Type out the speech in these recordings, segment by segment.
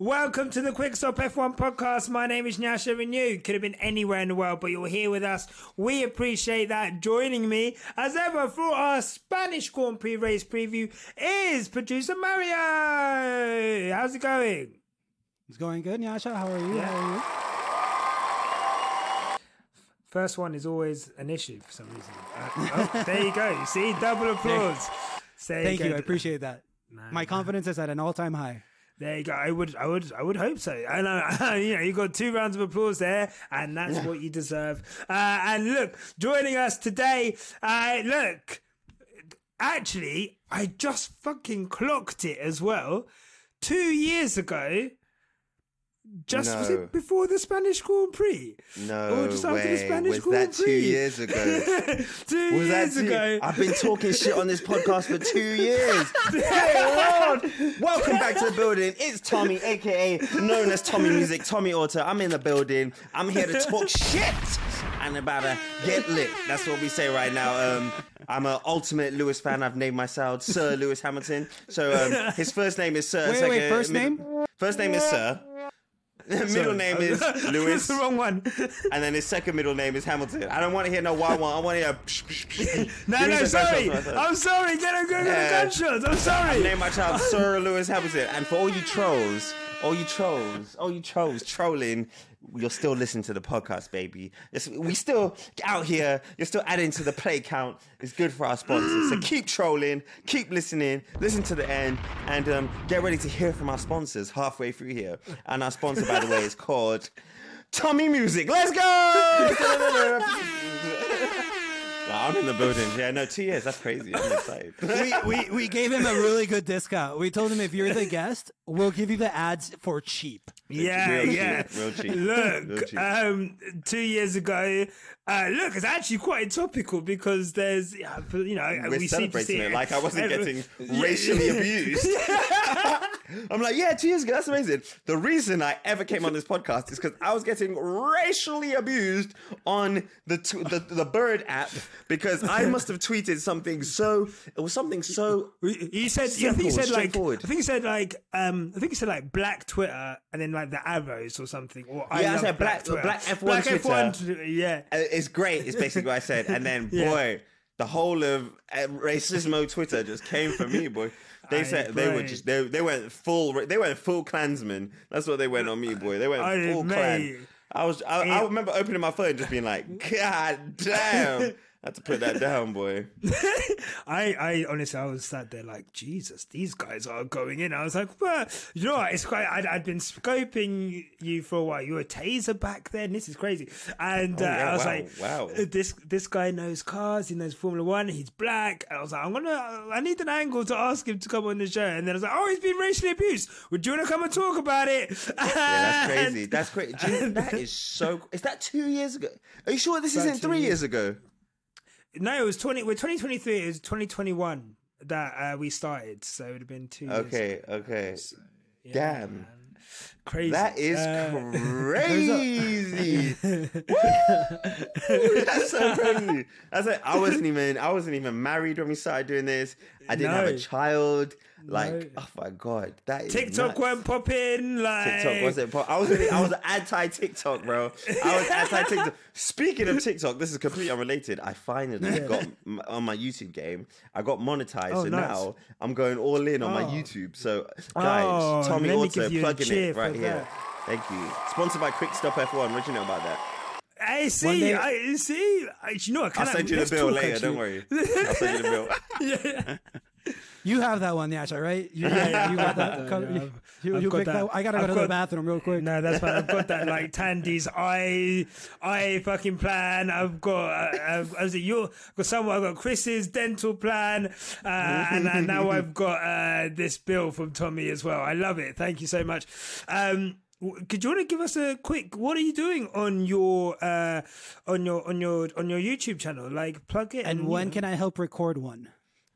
Welcome to the Quick Stop F1 podcast. My name is Nyasha Renew. Could have been anywhere in the world, but you're here with us. We appreciate that. Joining me, as ever, for our Spanish Grand Prix race preview is producer Mario. How's it going? It's going good, Nyasha. How are you? How are you? First one is always an issue for some reason. Uh, oh, there you go. You see, double applause. There Thank you. I appreciate that. My confidence is at an all-time high. There you go. I would, I would, I would hope so. I know, you know, you got two rounds of applause there, and that's what you deserve. Uh, and look, joining us today, uh, look, actually, I just fucking clocked it as well. Two years ago, just was it before the Spanish Grand Prix? No Or just after the. Spanish Was Grand that two Prix? years ago? two Was years two- ago. I've been talking shit on this podcast for two years. Hey, Lord. Welcome back to the building. It's Tomi, aka known as Tomi Music, Tomi Auto. I'm in the building. I'm here to talk shit and about to get lit. That's what we say right now. Um, I'm an ultimate Lewis fan. I've named myself Sir Lewis Hamilton. So um, his first name is Sir. Wait, wait, first name? First name is Sir. Middle name is That's Lewis. the wrong one. And then his second middle name is Hamilton. I don't want to hear no wild one. I want to hear. psh, psh, psh. No, no, sorry. I'm sorry. Get a good Yeah. gunshots. I'm sorry. Name my child Sir Lewis Hamilton. And for all you trolls, all you trolls, all you trolls trolling, you'll still listening to the podcast, baby. It's, we still out here. You're still adding to the play count. It's good for our sponsors. So keep trolling, keep listening, listen to the end, and um, get ready to hear from our sponsors halfway through here. And our sponsor, by the way, is called Tomi Music. Let's go! Nah, I'm in the building. Yeah, no, two years. That's crazy. I'm excited. We, we, we gave him a really good discount. We told him if you're the guest, we'll give you the ads for cheap. Yeah, Real cheap, yeah. real cheap, Look, real cheap. um, two years ago, uh, look, it's actually quite topical because there's, you know, We're we celebrating see it like I wasn't getting racially abused. I'm like, yeah, two years ago, that's amazing. The reason I ever came on this podcast is because I was getting racially abused on the, t- the the Bird app because I must have tweeted something so it was something so You said, yeah, I think you said like. I think you said like, um, I think you said like black Twitter and then like the arrows or something. Or Yeah, I love said black- Twitter. black F1 black Twitter. F1 Twitter, yeah. It's great. It's basically what I said. And then, Yeah. boy, the whole of uh, racismo Twitter just came for me, boy. They Aye, said they were just they, they went full they went full Klansman. That's what they went on me, boy. They went Aye, full clan. I was I, I remember opening my phone and just being like, God damn. I had to put that down, boy. I, I honestly, I was sat there like, Jesus, these guys are going in. I was like, well, you know what? It's quite. I'd, I'd been scoping you for a while. You were a taser back then. This is crazy. And uh, Oh, yeah, I was wow, like, wow. uh, this this guy knows cars. He knows Formula One. He's black. And I was like, I'm gonna. I need an angle to ask him to come on the show. And then I was like, oh, he's been racially abused. Would you want to come and talk about it? Yeah, that's crazy. That's crazy. That is so. Is that two years ago? Are you sure this isn't three years. years ago? No, it was twenty. We're twenty twenty three. It was twenty twenty one that uh, we started. So it would have been two. years Okay, okay. Damn. Crazy. That is Uh, crazy. That's so crazy. That's like I wasn't even I wasn't even married when we started doing this. I didn't have a child. Like, No. oh my god, that is TikTok nuts. weren't popping. Like TikTok was it? I was really, I was anti TikTok, bro. I was anti TikTok. Speaking of TikTok, this is completely unrelated. I finally got on my YouTube game. I got monetized, Oh, so nice. now I'm going all in on my Oh. YouTube. So, guys, Oh, Tomi me Auto you a plugging cheer it right here. that. Thank you. Sponsored by Quick Stop F1. What do you know about that? I see. Day- I see. I, you know, what, can I'll I- send you the bill later. actually. Don't worry. I'll send you the bill. You have that one, Nyasha, right? You, you got that. Yeah, you, you, you got that. that. I gotta go I've to got- the bathroom real quick. No, that's fine. I've got that like Thandie's eye, eye fucking plan. I've got, uh, I was it your, I've got someone. I've got Chris's dental plan, uh, and, and now I've got uh, this bill from Tomi as well. I love it. Thank you so much. Um, could you want to give us a quick? What are you doing on your, uh, on your, on your, on your YouTube channel? Like, plug it. And when can I help record one?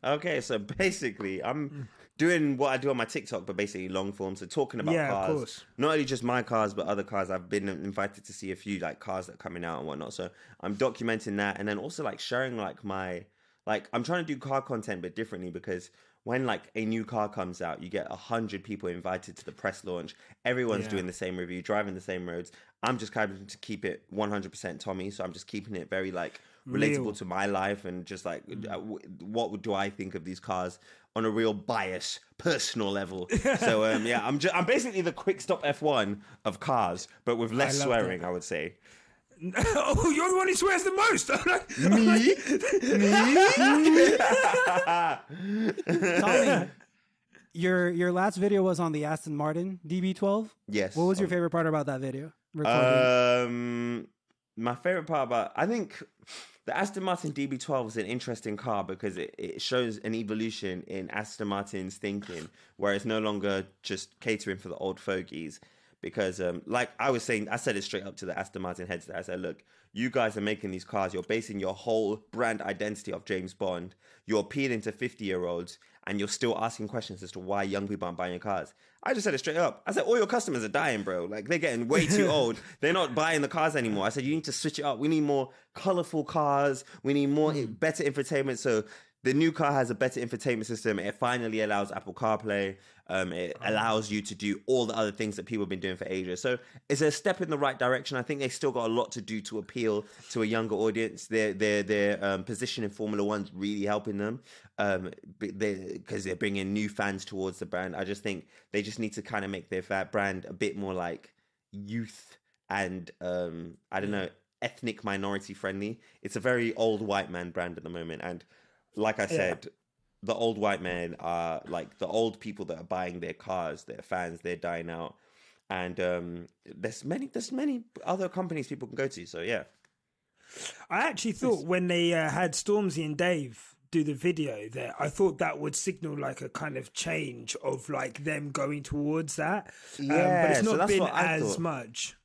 Okay, so basically, I'm doing what I do on my TikTok, but basically long form. So talking about Yeah, of cars, course. not only just my cars, but other cars. I've been invited to see a few like cars that are coming out and whatnot. So I'm documenting that, and then also like sharing like my like I'm trying to do car content, but differently because when like a new car comes out, you get a hundred people invited to the press launch. Everyone's Yeah. doing the same review, driving the same roads. I'm just kind of to keep it 100% Tomi, so I'm just keeping it very like relatable Real. to my life and just like Mm. uh, what do I think of these cars on a real bias personal level. so um, yeah, I'm ju- I'm basically the quick stop F1 of cars, but with less love swearing, I would say. oh, you're the one who swears the most. I'm like- Tomi, your your last video was on the Aston Martin DB12. Yes. What was your Um, favorite part about that video? Recording. Um, my favorite part about I think the Aston Martin DB12 is an interesting car because it, it shows an evolution in Aston Martin's thinking, where it's no longer just catering for the old fogies. Because, um, like I was saying, I said it straight up to the Aston Martin heads. I said, "Look, you guys are making these cars. You're basing your whole brand identity of James Bond. You're appealing to 50 year olds, and you're still asking questions as to why young people aren't buying your cars." I just said it straight up. I said, "All your customers are dying, bro. Like they're getting way too old. They're not buying the cars anymore." I said, "You need to switch it up. We need more colorful cars. We need more hmm. better infotainment." So the new car has a better infotainment system. It finally allows Apple CarPlay. Um, it allows you to do all the other things that people have been doing for ages. So it's a step in the right direction. I think they still got a lot to do to appeal to a younger audience. Their their their um, position in Formula One's really helping them um, because they're bringing new fans towards the brand. I just think they just need to kind of make their brand a bit more like youth and um, I don't know ethnic minority friendly. It's a very old white man brand at the moment, and like I said, the old white men are like the old people that are buying their cars, their fans, they're dying out. And um, there's many, there's many other companies people can go to. So yeah, I actually thought when they uh, had Stormzy and Dave do the video there, I thought that would signal like a kind of change of like them going towards that. um, but it's not that's been as thought. much.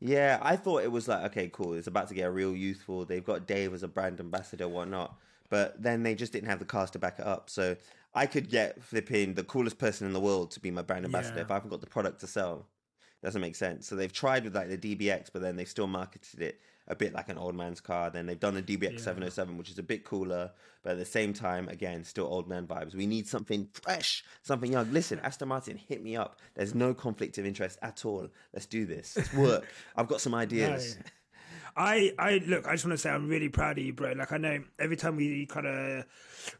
yeah. I thought it was like okay, cool. It's about to get real youthful. They've got Dave as a brand ambassador, whatnot. But then they just didn't have the cars to back it up. So I could get flipping the coolest person in the world to be my brand ambassador Yeah. if I haven't got the product to sell. Doesn't make sense. So they've tried with like the DBX, but then they've still marketed it a bit like an old man's car. Then they've done the DBX 707, which is a bit cooler, but at the same time, again, still old man vibes. We need something fresh, something young. Listen, Aston Martin, hit me up. There's no conflict of interest at all. Let's do this. Let's work. I've got some ideas. I, I look. I just want to say I'm really proud of you, bro. Like I know every time we kind of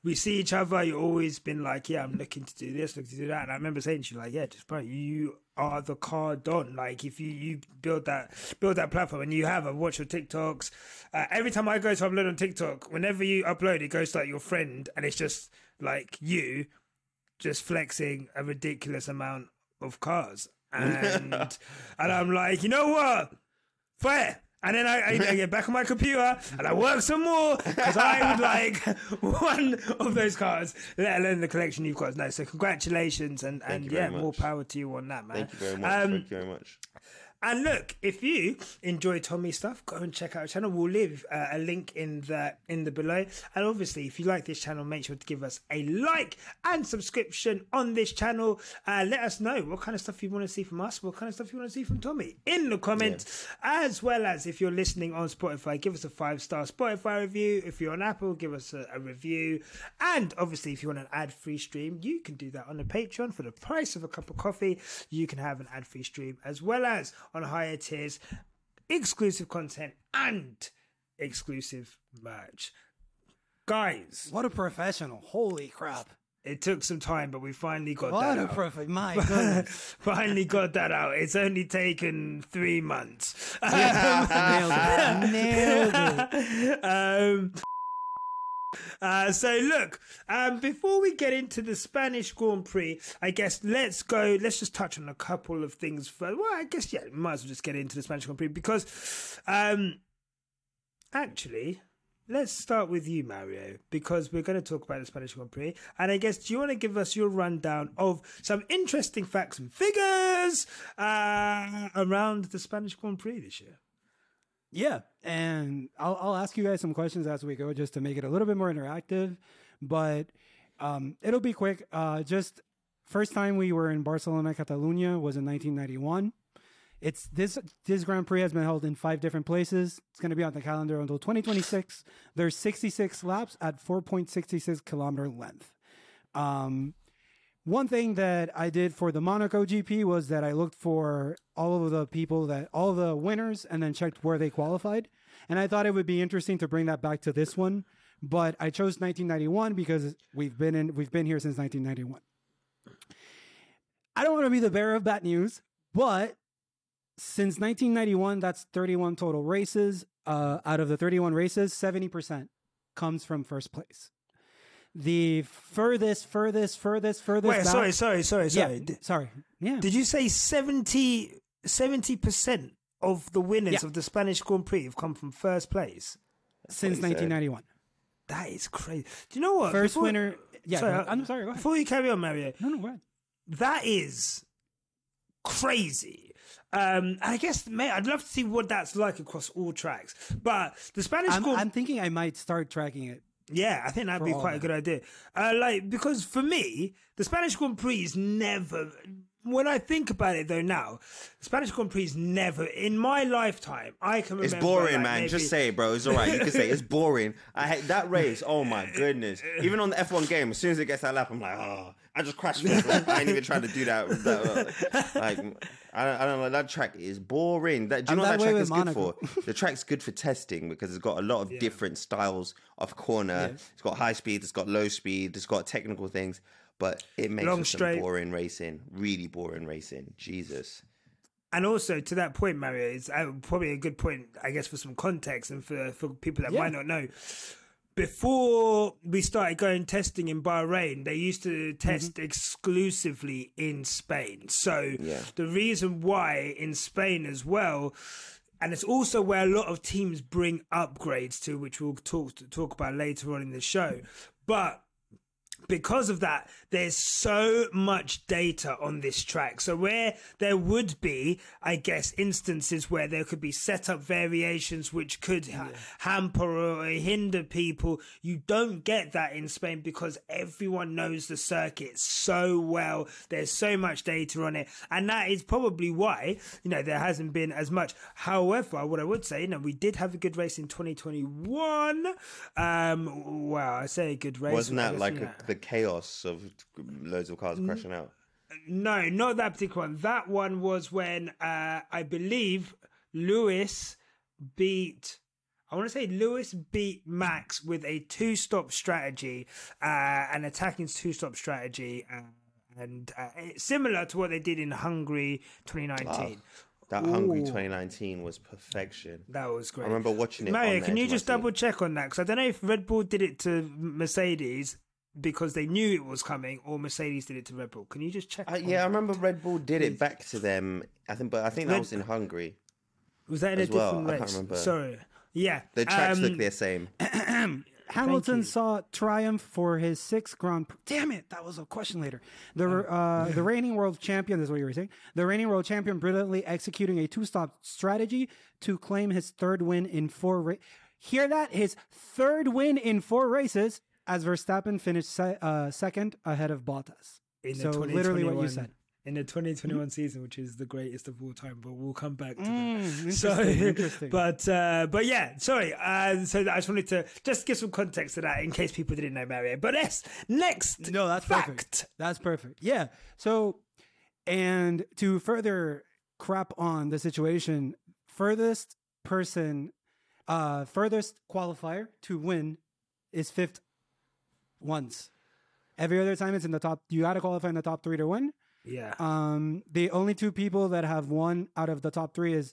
we see each other, you've always been like, yeah, I'm looking to do this, looking to do that. And I remember saying to you, like, yeah, just bro, you are the car don. Like if you you build that build that platform, and you have, I watch your TikToks. Uh, every time I go to upload on TikTok, whenever you upload, it goes to like your friend, and it's just like you just flexing a ridiculous amount of cars. And and I'm like, you know what? Fair. And then I, I, I get back on my computer and I work some more because I would like one of those cars, let alone the collection you've got. No, so congratulations and, and yeah, very more power to you on that, man. Thank you very much. Um, Thank you very much. And look, if you enjoy Tomi's stuff, go and check out our channel. We'll leave uh, a link in the in the below. And obviously, if you like this channel, make sure to give us a like and subscription on this channel. Uh, let us know what kind of stuff you want to see from us, what kind of stuff you want to see from Tomi in the comments, as well as if you're listening on Spotify, give us a five star Spotify review. If you're on Apple, give us a, a review. And obviously, if you want an ad free stream, you can do that on the Patreon for the price of a cup of coffee. You can have an ad free stream as well as on higher tiers, exclusive content and exclusive merch. Guys, what a professional! Holy crap! it took some time, but we finally got What that a out. perfect! My goodness, finally got that out. It's only taken three months. nailed it! Nailed it! um, uh, so look, um, before we get into the Spanish Grand Prix, I guess let's go. Let's just touch on a couple of things first. Well, I guess yeah, might as well just get into the Spanish Grand Prix because, um, actually, let's start with you, Mario, because we're going to talk about the Spanish Grand Prix. And I guess do you want to give us your rundown of some interesting facts and figures uh, around the Spanish Grand Prix this year? Yeah, and I'll I'll ask you guys some questions as we go, just to make it a little bit more interactive. But um, it'll be quick. Uh, just first time we were in Barcelona, Catalunya was in 1991. It's this this Grand Prix has been held in five different places. It's going to be on the calendar until 2026. There's 66 laps at 4.66 kilometer length. Um, one thing that I did for the Monaco GP was that I looked for all of the people that all the winners and then checked where they qualified. And I thought it would be interesting to bring that back to this one, but I chose 1991 because we've been in we've been here since 1991. I don't want to be the bearer of bad news, but since 1991, that's 31 total races. Uh, out of the 31 races, 70% comes from first place. The furthest, furthest, furthest, furthest. Wait, back- sorry, sorry, sorry, Yeah, sorry. D- sorry. Yeah. Did you say 70 percent of the winners Yeah. of the Spanish Grand Prix have come from first place? Since he said. 1991. That is crazy. Do you know what? First Before- winner. Yeah, Sorry, go- uh, I'm sorry. Go ahead. Before you carry on, Mario, No, no, go ahead. that is crazy. Um, I guess, mate, I'd love to see what that's like across all tracks. But the Spanish I'm, Grand I'm thinking I might start tracking it. Yeah, I think that'd be quite a good idea. Uh, like because for me, the Spanish Grand Prix is never. When I think about it though, now the Spanish Grand Prix is never in my lifetime. I can remember. It's boring, like, man. maybe- Just say it, bro. It's all right. You can say it. it's boring. I hate that race. Oh my goodness. Even on the F1 game, as soon as it gets that lap, I'm like, oh, I just crashed. I ain't even trying to do that. that uh, like, I don't, I don't know. That track is boring. That, do you I'm know what that that track is good for? The track's good for testing because it's got a lot of different styles of corner. It's got high speed. It's got low speed. It's got technical things. But it makes Long for some boring racing. Really boring racing. Jesus. And also to that point, Mario, it's uh, probably a good point, I guess, for some context and for for people that Yeah. might not know. Before we started going testing in Bahrain, they used to test mm-hmm. exclusively in Spain. So Yeah. the reason why in Spain as well, and it's also where a lot of teams bring upgrades to, which we'll talk talk about later on in the show. But because of that, there's so much data on this track. So where there would be, I guess, instances where there could be setup variations which could ha- hamper or hinder people, you don't get that in Spain because everyone knows the circuit so well. There's so much data on it, and that is probably why you know there hasn't been as much. However, what I would say, you know, we did have a good race in 2021. Um, wow, I say a good race. Wasn't that like a, know. The chaos of loads of cars crashing out? No, not that particular one. That one was when uh, I believe Lewis beat. I want to say Lewis beat Max with a two-stop strategy, uh, an attacking two-stop strategy, uh, and uh, similar to what they did in Hungary 2019. That Hungary Ooh. 2019 was perfection. That was great. I remember watching it. Mario, can you edge of my just double check on that? Because I don't know if Red Bull did it to Mercedes because they knew it was coming, or Mercedes did it to Red Bull. Can you just check? Uh, on yeah, I remember Red Bull did it back to them. I think, but I think that Red- was in Hungary. Was that in a as well. different I can't remember. Sorry. Yeah. The tracks um, look the same. Hamilton saw triumph for his sixth Grand Prix. Damn it, that was a question later. The uh, the reigning world champion this is what you were saying. The reigning world champion brilliantly executing a two stop strategy to claim his third win in four. Ra- Hear that? His third win in four races as Verstappen finished se- uh, second ahead of Bottas. in the so literally what you 2021 said. In the 2021 season, which is the greatest of all time, but we'll come back to Mm, that. So, interesting, interesting. but uh, but yeah, sorry. Uh, so I just wanted to just give some context to that in case people didn't know Mario. But yes, next. No, that's fact. perfect. That's perfect. Yeah. So, and to further crap on the situation, furthest person, uh, furthest qualifier to win is fifth once. Every other time it's in the top. You got to qualify in the top three to win. Yeah. Um, the only two people that have won out of the top three is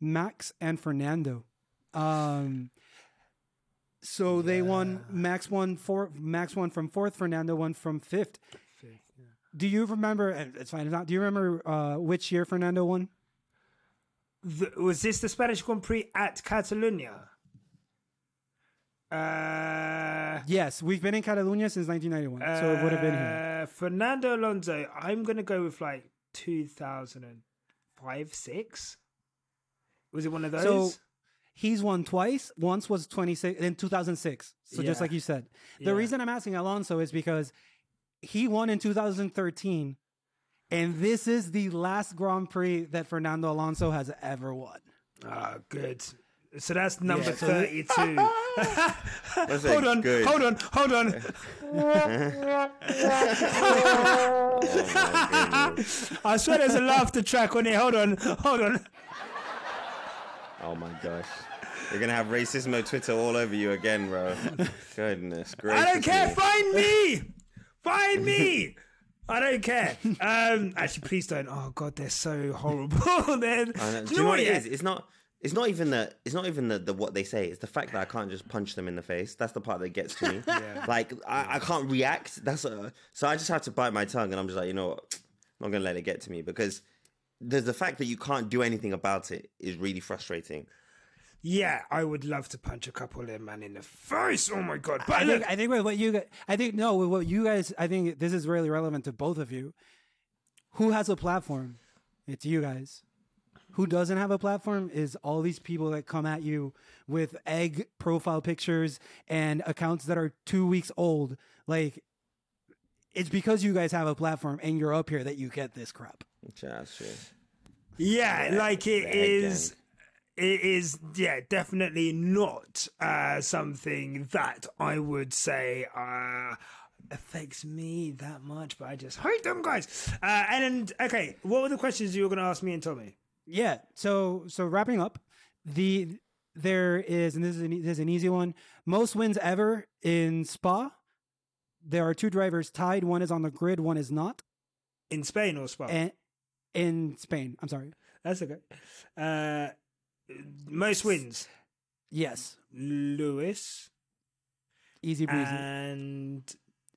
Max and Fernando. Um, so they won. Max won four. Max won from fourth. Fernando won from fifth. Do you remember? It's fine. If not, do you remember uh, which year Fernando won? Th- was this the Spanish Grand Prix at Catalonia? Uh, Yes, we've been in Catalunya since 1991, so it would have been here. Uh, Fernando Alonso. I'm gonna go with like 2005, six. Was it one of those? So he's won twice. Once was 26 in 2006. So just like you said. The Yeah. reason I'm asking Alonso is because he won in 2013 and this is the last Grand Prix that Fernando Alonso has ever won. Ah, good. So that's number Yeah, so- 32. Hold on, good- hold on, hold on. I swear there's a laughter track on it. Hold on, hold on. Oh my gosh. You're gonna have racismo Twitter all over you again, bro. Goodness gracious. I don't care. me. Find me. Find me. I don't care. Um, actually, please don't. Oh God, they're so horrible. They're- I know. do you know what it it is? is? It's not. It's not even the. It's not even the, the what they say. It's the fact that I can't just punch them in the face. That's the part that gets to me. Like I, I can't react. That's a, so I just have to bite my tongue, and I'm just like, you know what? I'm not gonna let it get to me because there's the fact that you can't do anything about it is really frustrating. Yeah, I would love to punch a couple of them man in the face. Oh my God! But I look, think, I think with what you guys, I think no, with what you guys, I think this is really relevant to both of you. Who has a platform? It's you guys. Who doesn't have a platform is all these people that come at you with egg profile pictures and accounts that are two weeks old. Like, it's because you guys have a platform and you're up here that you get this crap. Yeah. Yeah, like it is. Again. It is, yeah, definitely not uh, something that I would say uh, affects me that much. But I just hate them guys. Uh, and okay, what were the questions you were going to ask me and Tomi? Yeah. So so wrapping up, the there is and this is an, this is an easy one. Most wins ever in Spa. There are two drivers tied. One is on the grid. One is not. In Spain or Spa? And in Spain, I'm sorry. That's okay. Uh, most wins, Yes, Lewis easy breezy. and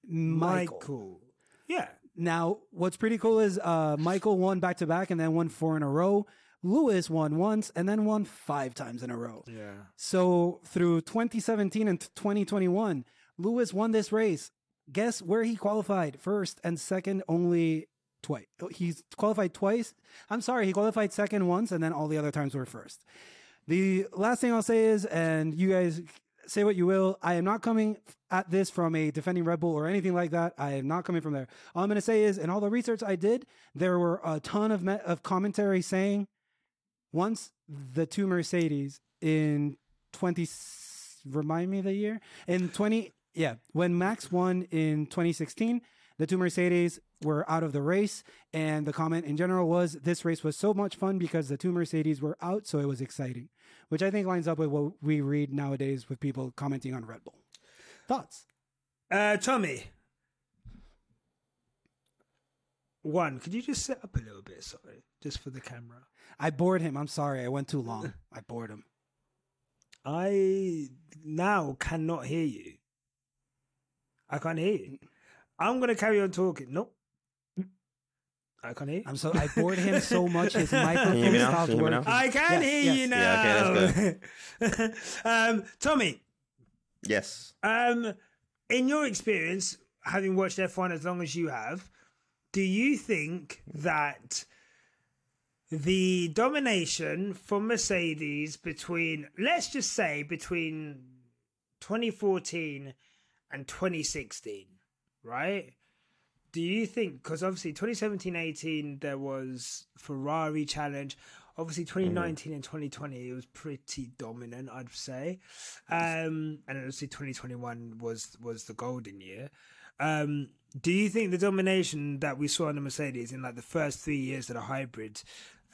Michael. Michael. Yeah. Now, what's pretty cool is uh, Michael won back to back and then won four in a row. Lewis won once and then won five times in a row. Yeah. So through 2017 and 2021, Lewis won this race. Guess where he qualified? First and second only twice. He's qualified twice. I'm sorry, he qualified second once and then all the other times were first. The last thing I'll say is, and you guys say what you will, I am not coming at this from a defending Red Bull or anything like that. I am not coming from there. All I'm going to say is, in all the research I did, there were a ton of me- of commentary saying once the two Mercedes in 20 remind me the year in 20 yeah when Max won in 2016 the two Mercedes were out of the race and the comment in general was this race was so much fun because the two Mercedes were out so it was exciting which I think lines up with what we read nowadays with people commenting on Red Bull thoughts Uh, Tomi. One, could you just sit up a little bit? Sorry, just for the camera. I bored him I'm sorry I went too long I bored him I now cannot hear you. I can't hear you. I'm gonna carry on talking. Nope. I can't hear. You. I'm so I bored him so much his microphone me now? stopped Can you hear me working now? I can Yes, hear yes. you now. Yeah, okay, um, Tomi, Yes. um, in your experience, having watched F1 as long as you have, do you think that the domination from Mercedes between, let's just say, between 2014 and 2016, right? Do you think, because obviously 2017 18, there was Ferrari challenge. Obviously, 2019 and 2020, it was pretty dominant, I'd say. Um, and obviously, 2021 was was the golden year. Um, do you think the domination that we saw in the Mercedes in like the first three years of the hybrid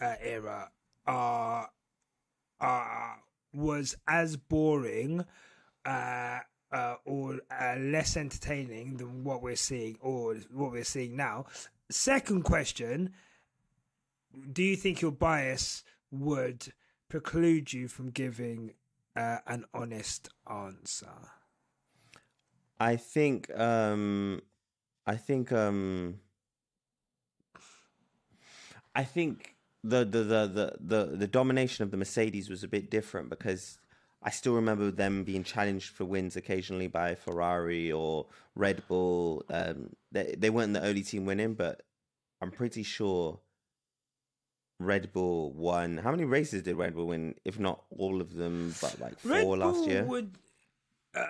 uh, era are, are was as boring uh, uh, or uh, less entertaining than what we're seeing or what we're seeing now? Second question: Do you think your bias would preclude you from giving uh, an honest answer? I think um I think um I think the the, the the the the domination of the Mercedes was a bit different because I still remember them being challenged for wins occasionally by Ferrari or Red Bull. Um, they they weren't the only team winning, but I'm pretty sure Red Bull won. How many races did Red Bull win? If not all of them, but like four Red last Bull year. Would, uh,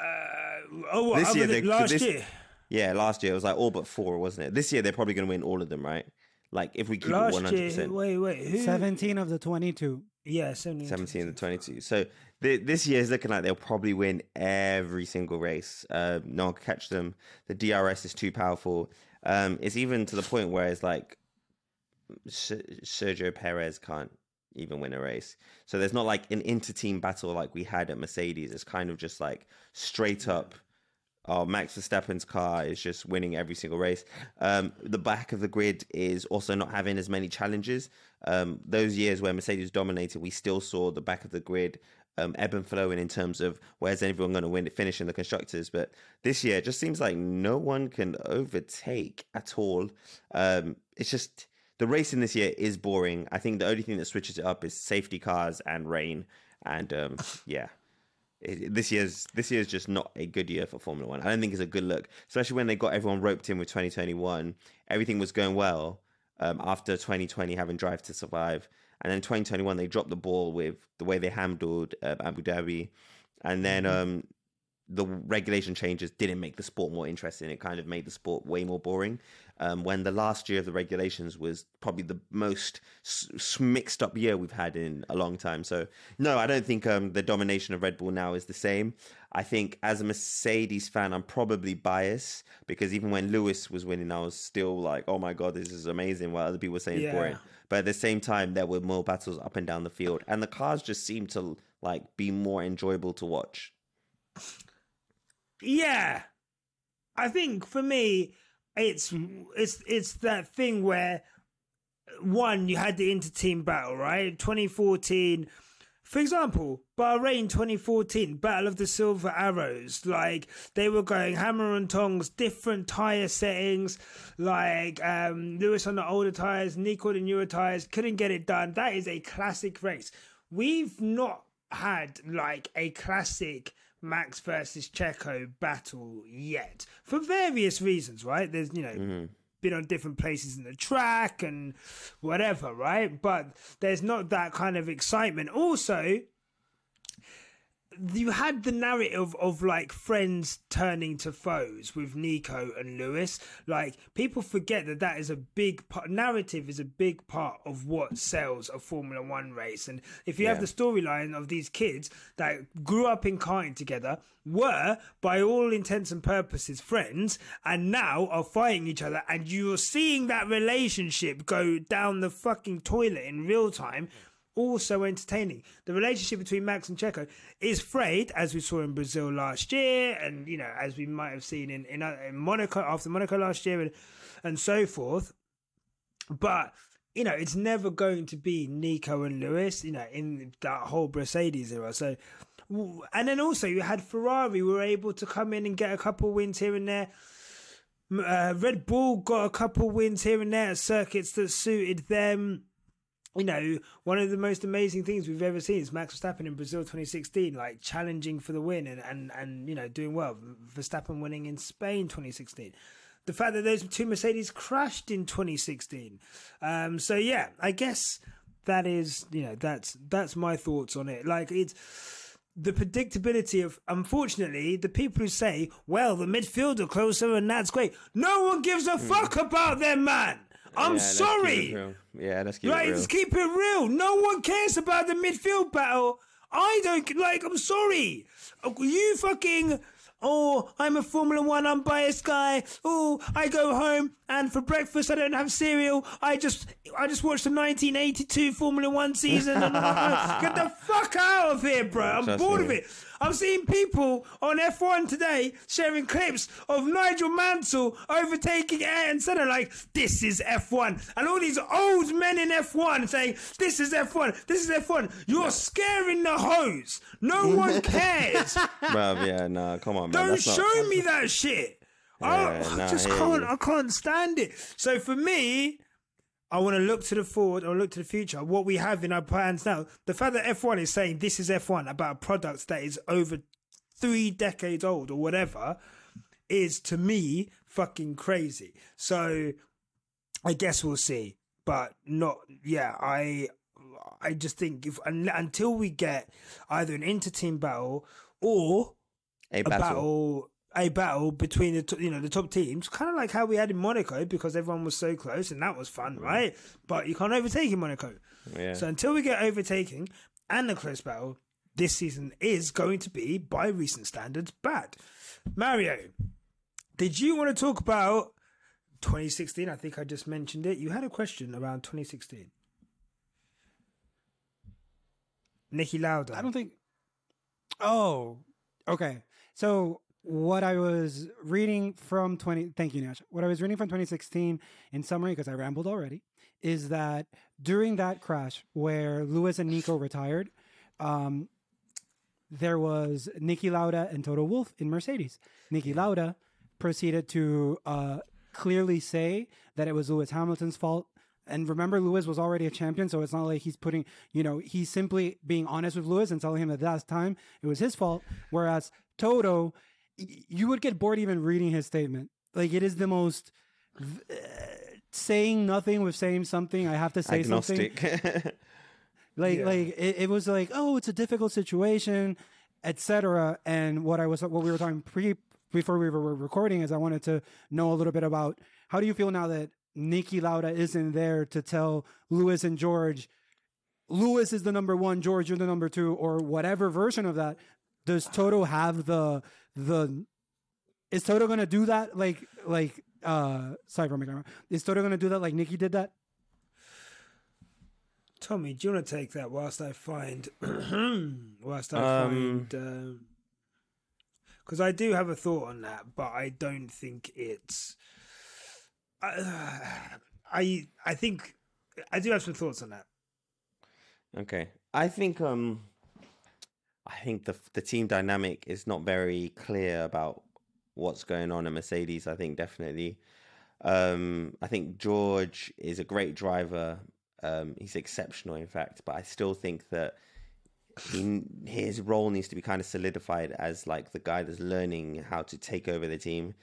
oh, what, This year they- last this- year. Yeah, last year it was like all but four, wasn't it? This year they're probably going to win all of them, right? Like if we keep it Last one hundred year, percent. wait, wait, who? 17 of the 22. Yeah, 17. 17 and 22. So th- this year is looking like they'll probably win every single race. Uh, no one can catch them. The DRS is too powerful. Um, it's even to the point where it's like Sergio Perez can't even win a race. So there's not like an inter-team battle like we had at Mercedes. It's kind of just like straight up. Oh, Max Verstappen's car is just winning every single race. Um, the back of the grid is also not having as many challenges. Um, those years where Mercedes dominated, we still saw the back of the grid um, ebb and flowing in terms of where's everyone going to win, finish in the constructors. But this year, it just seems like no one can overtake at all. Um, it's just the racing this year is boring. I think the only thing that switches it up is safety cars and rain. And um, yeah, it, this year's this year's just not a good year for Formula One. I don't think it's a good look, especially when they got everyone roped in with 2021. Everything was going well um, after 2020 having Drive to Survive, and then 2021 they dropped the ball with the way they handled uh, Abu Dhabi, and then um, the regulation changes didn't make the sport more interesting. It kind of made the sport way more boring. Um, when the last year of the regulations was probably the most s- mixed up year we've had in a long time. So, no, I don't think um, the domination of Red Bull now is the same. I think as a Mercedes fan, I'm probably biased because even when Lewis was winning, I was still like, oh my God, this is amazing. While other people were saying it's Yeah. boring. But at the same time, there were more battles up and down the field, and the cars just seemed to like be more enjoyable to watch. Yeah, I think for me, it's it's it's that thing where one you had the inter-team battle, right? 2014, for example, Bahrain 2014, Battle of the Silver Arrows. Like they were going hammer and tongs, different tire settings. Like um, Lewis on the older tires, Nico on the newer tires, couldn't get it done. That is a classic race. We've not had like a classic Max versus Checo battle yet for various reasons, right? There's you know been on different places in the track and whatever, right? But there's not that kind of excitement. Also, you had the narrative of like friends turning to foes with Nico and Lewis. Like people forget that that is a big part. Narrative is a big part of what sells a Formula One race. And if you have the storyline of these kids that grew up in karting together, were by all intents and purposes friends, and now are fighting each other, and you're seeing that relationship go down the fucking toilet in real time also entertaining. The relationship between Max and Checo is frayed, as we saw in Brazil last year, and you know, as we might have seen in in, in Monaco after Monaco last year, and and so forth. But you know, it's never going to be Nico and Lewis. You know, in that whole Mercedes era. So. And then also you had Ferrari were able to come in and get a couple wins here and there. Uh, Red Bull got a couple wins here and there at circuits that suited them you know, one of the most amazing things we've ever seen is Max Verstappen in Brazil 2016, like challenging for the win and, and, and you know, doing well. Verstappen winning in Spain 2016. The fact that those two Mercedes crashed in 2016. Um, so yeah, I guess that is, you know, that's that's my thoughts on it. Like it's the predictability of unfortunately the people who say, well, the midfielder closer and that's great. No one gives a fuck about them, man. I'm Yeah, sorry. Yeah, let's keep Right, it real. let's keep it real. No one cares about the midfield battle. I don't like. I'm sorry. You fucking. Oh, I'm a Formula One unbiased guy. Oh, I go home and for breakfast I don't have cereal. I just I just watched the 1982 Formula One season. And get the fuck out of here, bro. I'm Trust bored me. of it. I'm seeing people on F1 today sharing clips of Nigel Mansell overtaking Ayrton Senna like, this is F1. And all these old men in F1 saying, this is F1, this is F1. You're scaring the hose. No one cares. Bruv, yeah, nah, come on, man. Don't That's not- show me that shit. Oh, I, Yeah, I nah, just I hear can't. I can't stand it. So for me, I want to look to the forward or look to the future. What we have in our plans now. The fact that F1 is saying this is F1 about a product that is over three decades old or whatever is to me fucking crazy. So I guess we'll see, but not. Yeah, I. I just think if until we get either an inter-team battle or a a battle. battle a battle between the you know the top teams, kind of like how we had in Monaco because everyone was so close and that was fun, mm. right? But you can't overtake in Monaco. Yeah. So until we get overtaking and the close battle, this season is going to be, by recent standards, bad. Mario, did you want to talk about 2016? I think I just mentioned it. You had a question around 2016. Niki Lauda. I don't think. Oh, okay. So what I was reading from 20. Thank you, Nash. What I was reading from 2016 in summary, because I rambled already, is that during that crash where Lewis and Nico retired, um, there was Niki Lauda and Toto Wolff in Mercedes. Niki Lauda proceeded to uh, clearly say that it was Lewis Hamilton's fault. And remember, Lewis was already a champion, so it's not like he's putting, you know, he's simply being honest with Lewis and telling him that last time it was his fault. Whereas Toto, you would get bored even reading his statement. Like it is the most uh, saying nothing with saying something. I have to say something. Like Yeah. like it, it was like, oh, it's a difficult situation, etc. And what I was what we were talking pre before we were recording is I wanted to know a little bit about how do you feel now that Niki Lauda isn't there to tell Lewis and George, Lewis is the number one, George you're the number two, or whatever version of that. Does Toto have the the? Is Toto gonna do that like like uh sorry for my camera? Is Toto gonna do that like Niki did that? Tomi, do you want to take that whilst I find whilst I Um, find because I do have a thought on that, but I don't think it's. I, I I think I do have some thoughts on that. Okay, I think um, I think the the team dynamic is not very clear about what's going on at Mercedes. I think definitely, um, I think George is a great driver. Um, he's exceptional, in fact, but I still think that he his role needs to be kind of solidified as like the guy that's learning how to take over the team,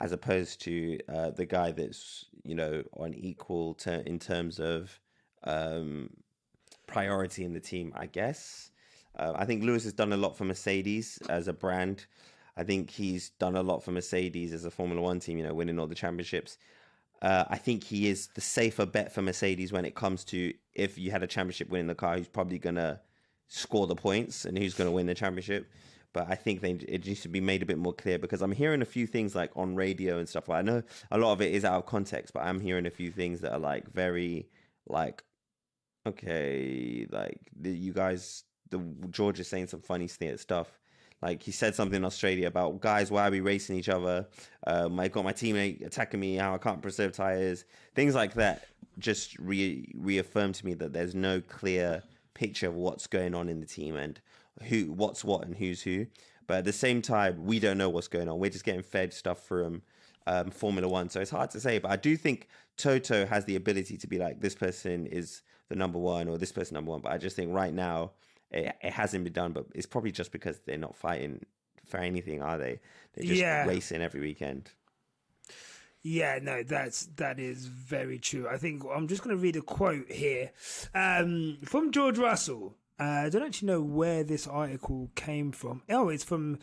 as opposed to uh, the guy that's you know on equal ter- in terms of um, priority in the team, I guess. Uh, I think Lewis has done a lot for Mercedes as a brand. I think he's done a lot for Mercedes as a Formula One team, you know, winning all the championships. Uh, I think he is the safer bet for Mercedes when it comes to if you had a championship winning the car, who's probably going to score the points and who's going to win the championship. But I think they, it needs to be made a bit more clear because I'm hearing a few things like on radio and stuff. I know a lot of it is out of context, but I'm hearing a few things that are like very like okay, like you guys, the George is saying some funny stuff. Like he said something in Australia about guys, why are we racing each other? Um, I got my teammate attacking me, how I can't preserve tires, things like that. Just re- reaffirmed to me that there's no clear picture of what's going on in the team and who, what's what, and who's who. But at the same time, we don't know what's going on. We're just getting fed stuff from um, Formula One, so it's hard to say. But I do think Toto has the ability to be like this person is the number one or this person number one. But I just think right now it, it hasn't been done. But it's probably just because they're not fighting for anything, are they? They're just Yeah. racing every weekend. Yeah, no, that's that is very true. I think I'm just going to read a quote here um, from George Russell. Uh, I don't actually know where this article came from. Oh, it's from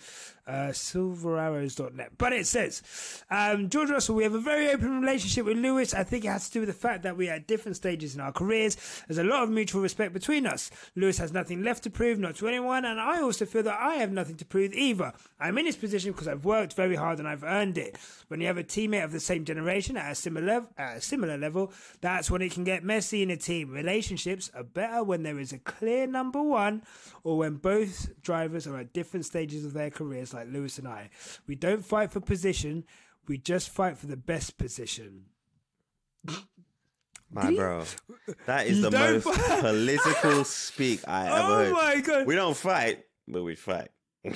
uh, silverarrows.net. But it says, um, George Russell, we have a very open relationship with Lewis. I think it has to do with the fact that we are at different stages in our careers. There's a lot of mutual respect between us. Lewis has nothing left to prove, not to anyone, and I also feel that I have nothing to prove either. I'm in this position because I've worked very hard and I've earned it. When you have a teammate of the same generation at a similar level, at a similar level, that's when it can get messy in a team. Relationships are better when there is a clear number one, or when both drivers are at different stages of their careers, like Lewis and I. We don't fight for position; we just fight for the best position. My bro, that is the most fight- political speak I oh ever Oh heard. my God. We don't fight, but we fight. Like,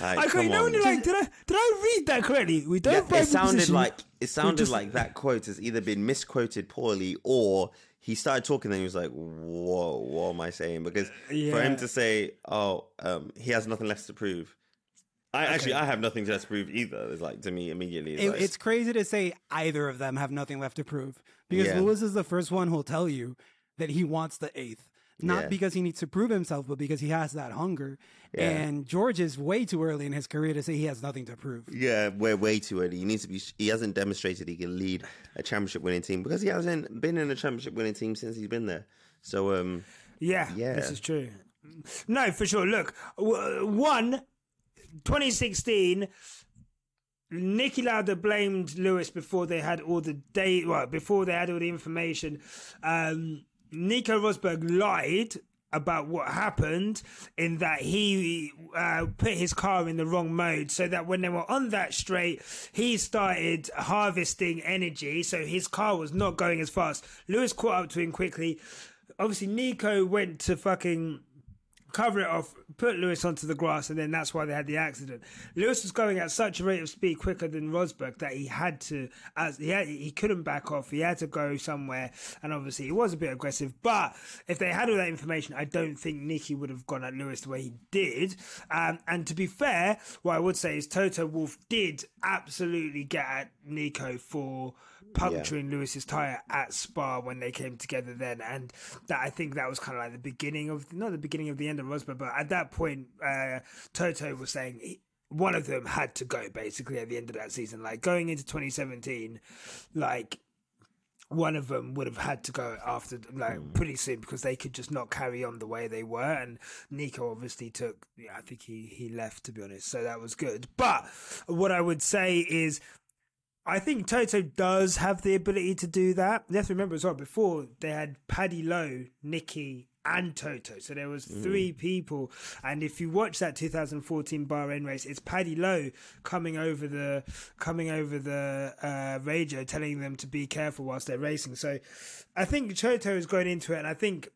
I come can't know like, did I did I read that correctly? We don't Yeah, fight it sounded position. like it sounded just- like that quote has either been misquoted poorly or he started talking and he was like, "Whoa, what am I saying?" Because for him to say, "Oh, um, he has nothing left to prove," I actually I have nothing to prove either. It's like to me immediately. It's It, like, it's crazy to say either of them have nothing left to prove because Yeah. Lewis is the first one who'll tell you that he wants the eighth. Not Yeah. because he needs to prove himself, but because he has that hunger. Yeah. And George is way too early in his career to say he has nothing to prove. Yeah, we're way too early. He needs to be. He hasn't demonstrated he can lead a championship winning team because he hasn't been in a championship winning team since he's been there. So, um, Yeah, Yeah. this is true. No, for sure. Look, one, 2016, Niki Lauda blamed Lewis before they had all the day, well, before they had all the information. Um, Nico Rosberg lied about what happened in that he uh, put his car in the wrong mode so that when they were on that straight he started harvesting energy. So his car was not going as fast. Lewis caught up to him quickly. Obviously nico went to fucking cover it off, put Lewis onto the grass, and then that's why they had the accident. Lewis was going at such a rate of speed quicker than Rosberg that he had to, as he had, he couldn't back off. He had to go somewhere, and obviously he was a bit aggressive. But if they had all that information, I don't think Nicky would have gone at Lewis the way he did. Um, and to be fair, what I would say is Toto Wolff did absolutely get at Nico for puncturing Lewis's tire at Spa when they came together then, and that I think that was kind of like the beginning of not the beginning of the end of Rosberg, but at that point, uh, Toto was saying. He, one of them had to go basically at the end of that season. Like going into 2017, like one of them would have had to go after like pretty soon because they could just not carry on the way they were and Nico obviously took yeah, I think he he left to be honest so that was good but what I would say is I think Toto does have the ability to do that. You have to remember as well, before they had Paddy Lowe, Niki, and Toto. So there was three people. And if you watch that 2014 Bahrain race, it's Paddy Lowe coming over the coming over the uh, radio telling them to be careful whilst they're racing. So I think Toto is going into it and I think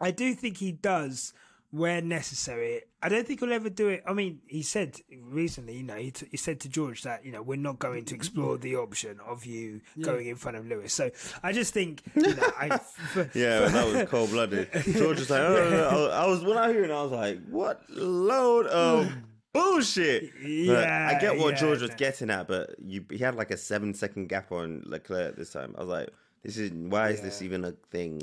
I do think he does where necessary. I don't think he'll ever do it. I mean, he said recently, you know, he, t- he said to George that, you know, we're not going to explore the option of you going in front of Lewis. So I just think, you know, I, f- yeah, that was cold blooded. George was like, oh, no, no, no. I was when I hear it, I was like, what load of bullshit. But Yeah, I get what yeah, George was no. getting at, but you he had like a seven second gap on Leclerc this time. I was like, this is why is this even a thing?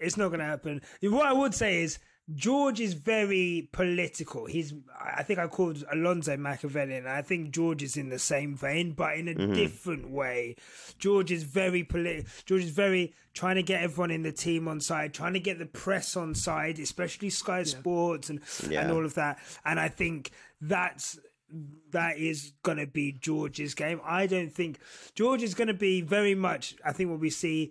it's not going to happen. What I would say is George is very political. He's, I think I called Alonso Machiavellian. I think George is in the same vein, but in a mm-hmm. different way. George is very political. George is very trying to get everyone in the team on side, trying to get the press on side, especially Sky Sports and and all of that. And I think that's that is going to be George's game. I don't think George is going to be very much. I think what we see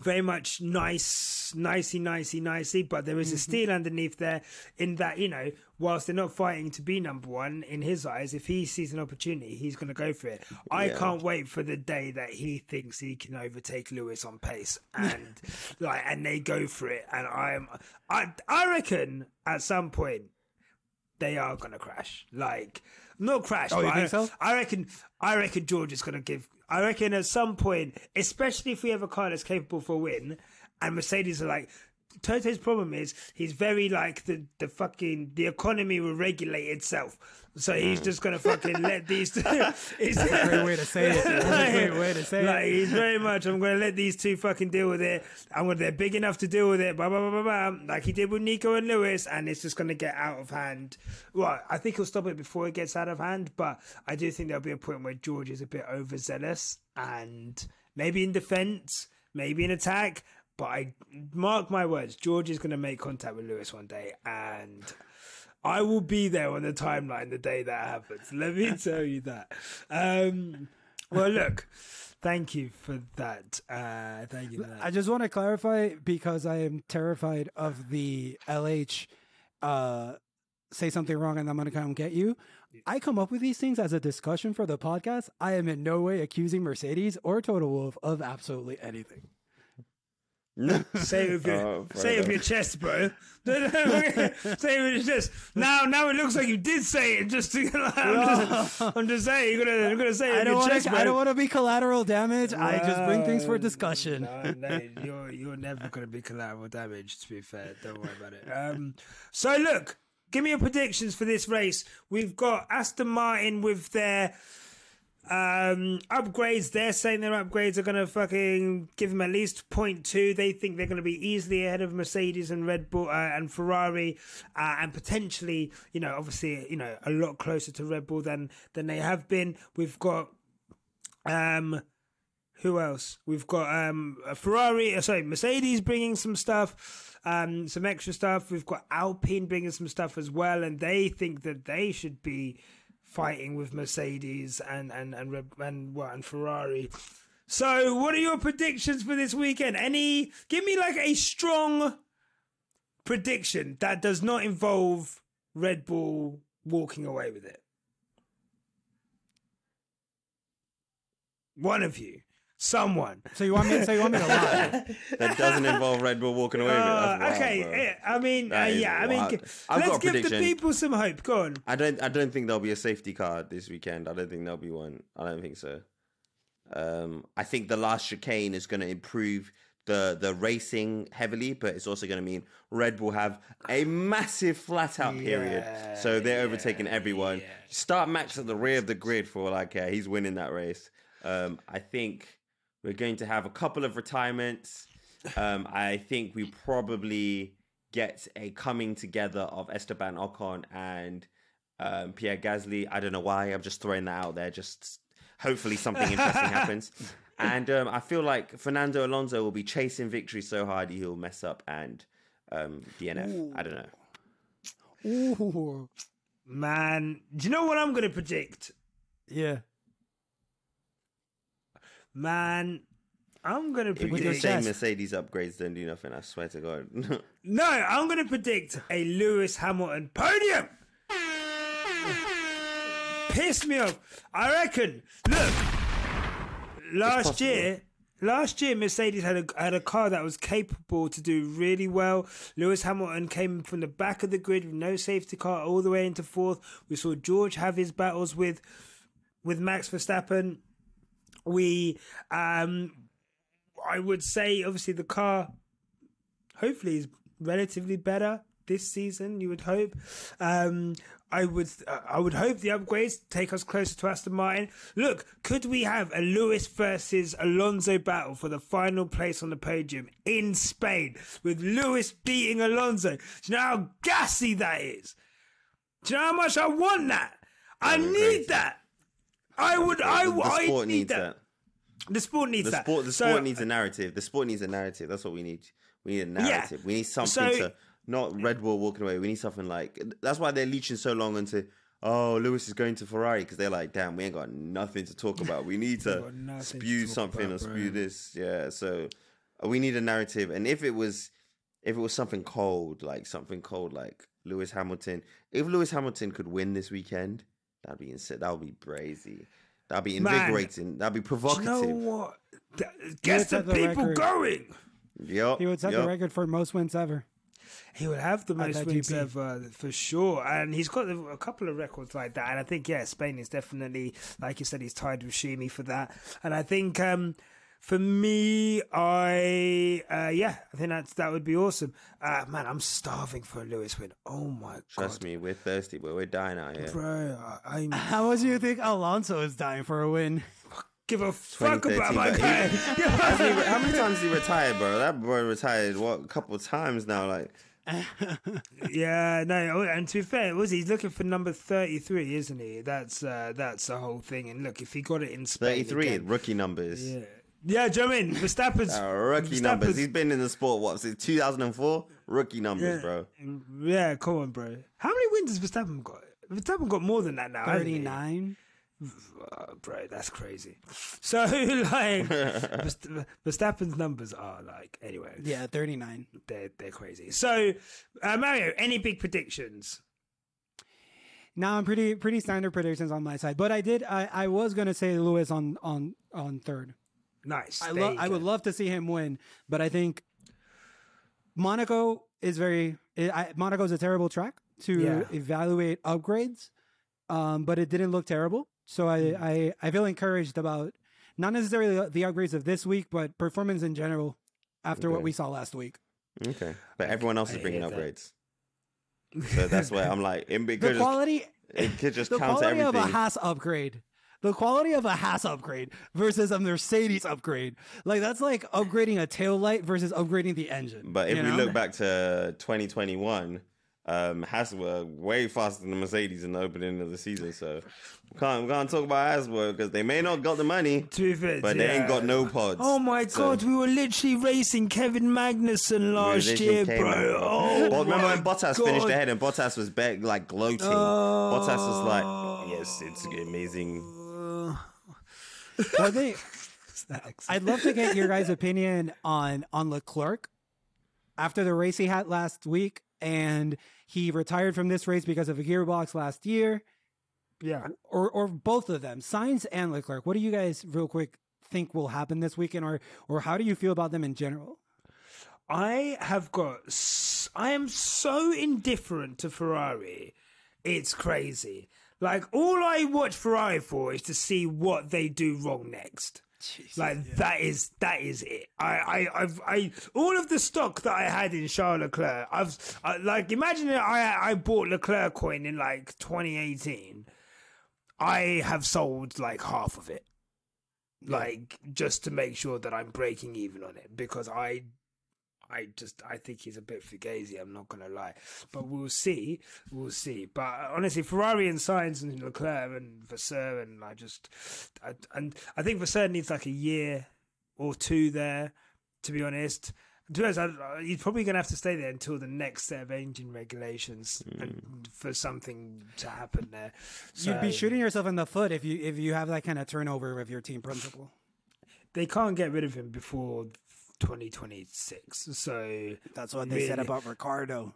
very much nice, nicey, nicey, nicey, but there is a mm-hmm. steel underneath there in that, you know, whilst they're not fighting to be number one, in his eyes, if he sees an opportunity, he's going to go for it. I Yeah. can't wait for the day that he thinks he can overtake Lewis on pace and like, and they go for it. And I'm, I, I reckon at some point they are going to crash. Like, not crash. Oh, but I, so? I reckon. I reckon George is going to give. I reckon at some point, especially if we have a car that's capable for a win, and Mercedes are like. Toto's problem is he's very like the the fucking the economy will regulate itself, so Mm. he's just gonna fucking let these. Two, he's, Great way to say it. That's a great way to say like it. he's very much. I'm gonna let these two fucking deal with it. I'm gonna they're big enough to deal with it. Blah blah blah blah blah. Like he did with Nico and Lewis, and it's just gonna get out of hand. Well, I think he'll stop it before it gets out of hand, but I do think there'll be a point where George is a bit overzealous and maybe in defense, maybe in attack. But I mark my words, George is gonna make contact with Lewis one day, and. I will be there on the timeline the day that happens. Let me tell you that. Um, well, look, thank you for that. Uh, thank you for that. I just want to clarify because I am terrified of the LH uh, say something wrong and I'm going to come get you. I come up with these things as a discussion for the podcast. I am in no way accusing Mercedes or Toto Wolff of absolutely anything. Say it with your, Oh, fair say with your chest, bro. say with your chest. Now, now it looks like you did say it. Just to, I'm, just, I'm just saying, you're gonna, you're gonna say it I with don't want chest, to. bro. I don't want to be collateral damage. I just bring things for discussion. No, no, you're you're never gonna be collateral damage. To be fair, don't worry about it. Um, so look, give me your predictions for this race. We've got Aston Martin with their Um, upgrades. They're saying their upgrades are going to fucking give them at least 0.2. They think they're going to be easily ahead of Mercedes and Red Bull uh, and Ferrari, uh, and potentially, you know, obviously, you know, a lot closer to Red Bull than than they have been. We've got, um, who else? We've got um Ferrari. uh, Sorry, Mercedes bringing some stuff, um, some extra stuff. We've got Alpine bringing some stuff as well, and they think that they should be fighting with Mercedes and and and and what and Ferrari. So, what are your predictions for this weekend? Any? Give me like a strong prediction that does not involve Red Bull walking away with it. One of you, someone. So you want me? So you want me to lie? That doesn't involve Red Bull walking away with it. Uh, wild, okay, bro. I mean, uh, That is yeah, I mean, wild. g- I've let's a give the people some hope. Go on. I don't. I don't think there'll be a safety car this weekend. I don't think there'll be one. I don't think so. Um, I think the last chicane is going to improve the the racing heavily, but it's also going to mean Red Bull have a massive flat out period, so they're overtaking everyone. Start Max at the rear of the grid for all I care. He's winning that race. Um, I think we're going to have a couple of retirements. Um, I think we probably get a coming together of Esteban Ocon and um, Pierre Gasly. I don't know why. I'm just throwing that out there. Just hopefully something interesting happens. And um, I feel like Fernando Alonso will be chasing victory so hard he'll mess up and um, DNF. I don't know. Ooh, Man, do you know what I'm going to predict? yeah. Man, I'm going to If you predict. say. Mercedes upgrades don't do nothing, I swear to God. No, I'm going to predict a Lewis Hamilton podium. Piss me off. I reckon. Look, last year, last year Mercedes had a had a car that was capable to do really well. Lewis Hamilton came from the back of the grid with no safety car all the way into fourth. We saw George have his battles with with Max Verstappen. We, um, I would say, obviously the car hopefully is relatively better this season. You would hope. Um, I would. Uh, I would hope the upgrades take us closer to Aston Martin. Look, could we have a Lewis versus Alonso battle for the final place on the podium in Spain with Lewis beating Alonso? Do you know how gassy that is? Do you know how much I want that? I need that. I would. I, the, the I sport need needs that. that. The sport needs The that. sport, the So- sport needs a narrative. The sport needs a narrative. That's what we need. We need a narrative. We need something So- to not Red Bull walking away. We need something like that's why they're leeching so long into. Oh, Lewis is going to Ferrari because they're like, damn, we ain't got nothing to talk about. We need to nothing to spew something about, or bro. spew this. Yeah, so uh, we need a narrative. And if it was, if it was something cold, like something cold, like Lewis Hamilton, if Lewis Hamilton could win this weekend, that'd be insane. That would be crazy. That'd be Man. invigorating. That'd be Do you provocative. know what? Th- Gets the set the people record. going. Yep, He would set yup. the record for most wins ever. He would have the most wins GP. ever for sure, and he's got a couple of records like that. And I think yeah, Spain is definitely, like you said, he's tied with Schumi for that. And I think um, for me, I uh, yeah, I think that's that would be awesome. Uh, man, I'm starving for a Lewis win. Oh my god! Trust me, we're thirsty, but we're dying out here. bro, I, I'm How much do you think Alonso is dying for a win? give a fuck about my but guy. How many times has he retired, bro? That boy retired what a couple of times now. Like Yeah, no, oh, and to be fair, was he? he's looking for number thirty-three, isn't he? That's uh, that's the whole thing. And look, if he got it in Spain, thirty-three again- rookie numbers. yeah, yeah. Do you know what I mean Verstappen's Uh, rookie Verstappen's- numbers. He's been in the sport what since two thousand and four. Rookie numbers, yeah, bro. Yeah, come on, bro. How many wins has Verstappen got? Verstappen got more than that now. Thirty nine. Uh, bro, that's crazy. So like, Verst- Verstappen's numbers are like anyway. Yeah, thirty nine. they're they're crazy. So, uh, Mario, any big predictions? Now I'm pretty pretty standard predictions on my side, but I did I, I was gonna say Lewis on on on third. Nice. I there love you I would love to see him win, but I think Monaco is very Monaco is a terrible track to Yeah. evaluate upgrades, um, but it didn't look terrible. So I, Mm. I I feel encouraged about not necessarily the upgrades of this week, but performance in general after what we saw last week. Okay, but everyone else I is bringing hear that. upgrades. So that's why I'm like, it The could just, quality it could just the counter quality everything. of a Haas upgrade the quality of a Haas upgrade versus a Mercedes upgrade. Like that's like upgrading a tail light versus upgrading the engine. But if you we look back to 2021, um, Haas were way faster than the Mercedes in the opening of the season. So we can't we can't talk about Haas because they may not got the money, To be fair, but they yeah. ain't got no pods. Oh my So- god, we were literally racing Kevin Magnussen last Realization year, bro. out. Oh, But remember when Bottas God. finished ahead and Bottas was back, like gloating. Bottas was like, "Yes, it's amazing." Well, they- I'd love to get your guys' opinion on on Leclerc after the race he had last week, and he retired from this race because of a gearbox last year, Yeah. or or both of them, Sainz and Leclerc. What do you guys, real quick, think will happen this weekend, or or how do you feel about them in general? I have got. I am so indifferent to Ferrari. It's crazy. Like all I watch Ferrari for is to see what they do wrong next. like that is that is it. I I I've I all of the stock that I had in Charles Leclerc. I've I, like imagine I I bought Leclerc coin in like 2018. I have sold like half of it. Like just to make sure that I'm breaking even on it because I I just I think he's a bit fugazi. I'm not gonna lie, but we'll see, we'll see. But uh, honestly, Ferrari and Sainz and Leclerc and Vasseur and I just I, and I think Vasseur needs like a year or two there. To be honest, to be honest, uh, he's probably gonna have to stay there until the next set of engine regulations and hmm. for something to happen there. You'd be shooting yourself in the foot if you if you have that kind of turnover of your team principal. They can't get rid of him before 2026. So That's what they said about Ricciardo.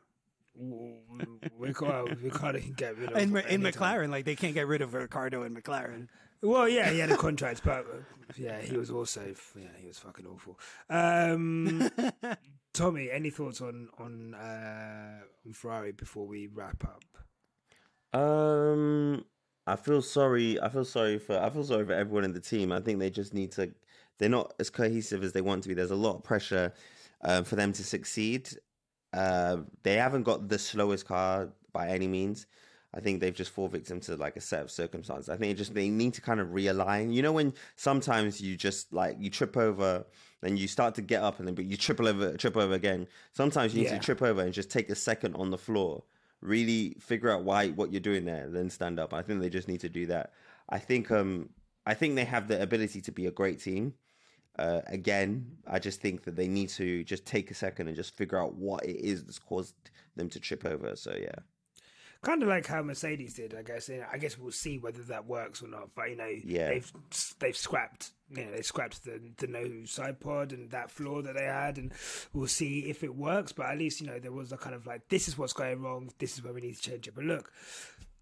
we can't we can't get rid of In, in. McLaren, like they can't get rid of Ricciardo in McLaren. Well, yeah, he had a contract, but uh, yeah, he was also yeah, he was fucking awful. Um, Tomi, any thoughts on on uh, on Ferrari before we wrap up? Um, I feel sorry. I feel sorry for. I feel sorry for everyone in the team. I think they just need to. They're not as cohesive as they want to be. There's a lot of pressure um, for them to succeed. Uh, they haven't got the slowest car by any means. I think they've just fall victim to like a set of circumstances. I think just they need to kind of realign. You know when sometimes you just like you trip over, then you start to get up and then but you triple over, trip over again. Sometimes you need Yeah. to trip over and just take a second on the floor, really figure out why what you're doing there, then stand up. I think they just need to do that. I think um I think they have the ability to be a great team. Uh, again, I just think that they need to just take a second and just figure out what it is that's caused them to trip over. So yeah. Kind of like how Mercedes did, I guess. You know, I guess we'll see whether that works or not. But you know, Yeah. they've they've scrapped, you know, they scrapped the the no side pod and that flaw that they had, and we'll see if it works. But at least you know there was a kind of like this is what's going wrong. This is where we need to change it. But look,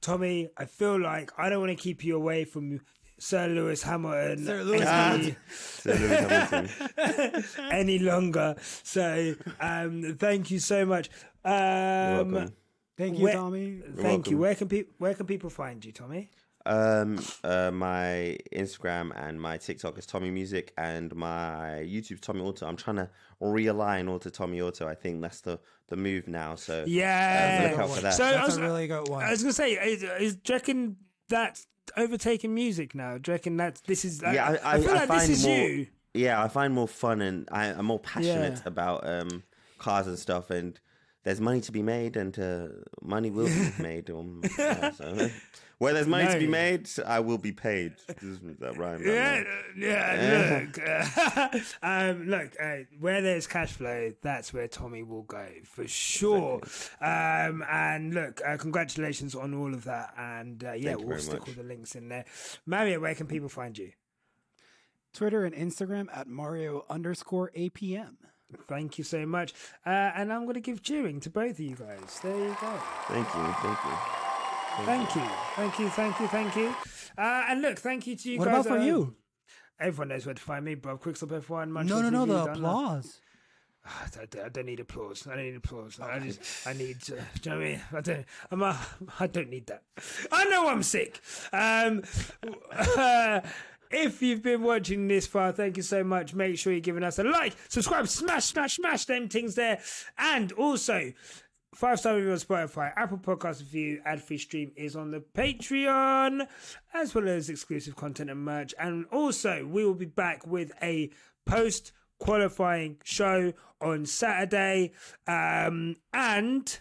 Tomi, I feel like I don't want to keep you away from Sir Lewis Hamilton. Sir Lewis any- So Lewis Hamilton. any longer. So um, thank you so much. Um, You're welcome. Thank you, Where- Tomi. Thank you. welcome. Where can people Where can people find you, Tomi? Um, uh, my Instagram and my TikTok is Tomi Music, and my YouTube's Tomi Auto. I'm trying to realign all to Tomi Auto. I think that's the the move now. So Yeah. look out for that. So I That's was, a really good one. I was gonna say, is, is do you reckon that's overtaking music now? Do you reckon that this is? Yeah, I, I, feel I like find this is more. you. Yeah, I find more fun, and I, I'm more passionate Yeah. about um cars and stuff, and. There's money to be made, and uh, money will be made. Um, uh, so, where there's money to be made, I will be paid. Is that rhyme? Yeah, yeah. Look, uh, um, look. Uh, where there's cash flow, that's where Tomi will go for sure. Um, and look, uh, congratulations on all of that. And uh, yeah, Thank we'll stick much. all the links in there. Mario, where can people find you? Twitter and Instagram at Mario underscore APM. Thank you so much. Uh, and I'm going to give cheering to both of you guys. There you go. Thank you, thank you. Thank you, thank you, thank you, thank you. Uh, and look, thank you to you What guys. about for uh, you? Everyone knows where to find me, Bob Quickstop F1. Munch No, no, no, TV, the done that. applause. I don't, I don't need applause. I don't need applause. I just, I need. Uh, do you know what I mean? I don't. I'm. A, I don't need that. I know I'm sick. Um, if you've been watching this far, thank you so much. Make sure you're giving us a like, subscribe, smash, smash, smash them things there, and also Five star review on Spotify, Apple Podcast review, ad free stream is on the Patreon, as well as exclusive content and merch. And also, we will be back with a post qualifying show on Saturday. Um, and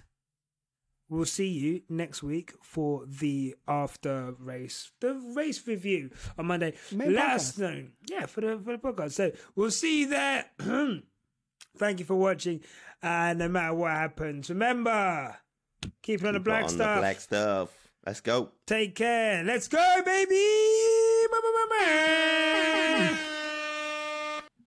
we'll see you next week for the after race, the race review on Monday. Main Let podcast. us know. Yeah, for the, for the podcast. So we'll see you there. Thank you for watching. And no matter what happens, remember, keep it on the black on stuff. the black stuff. Let's go. Take care. Let's go, baby.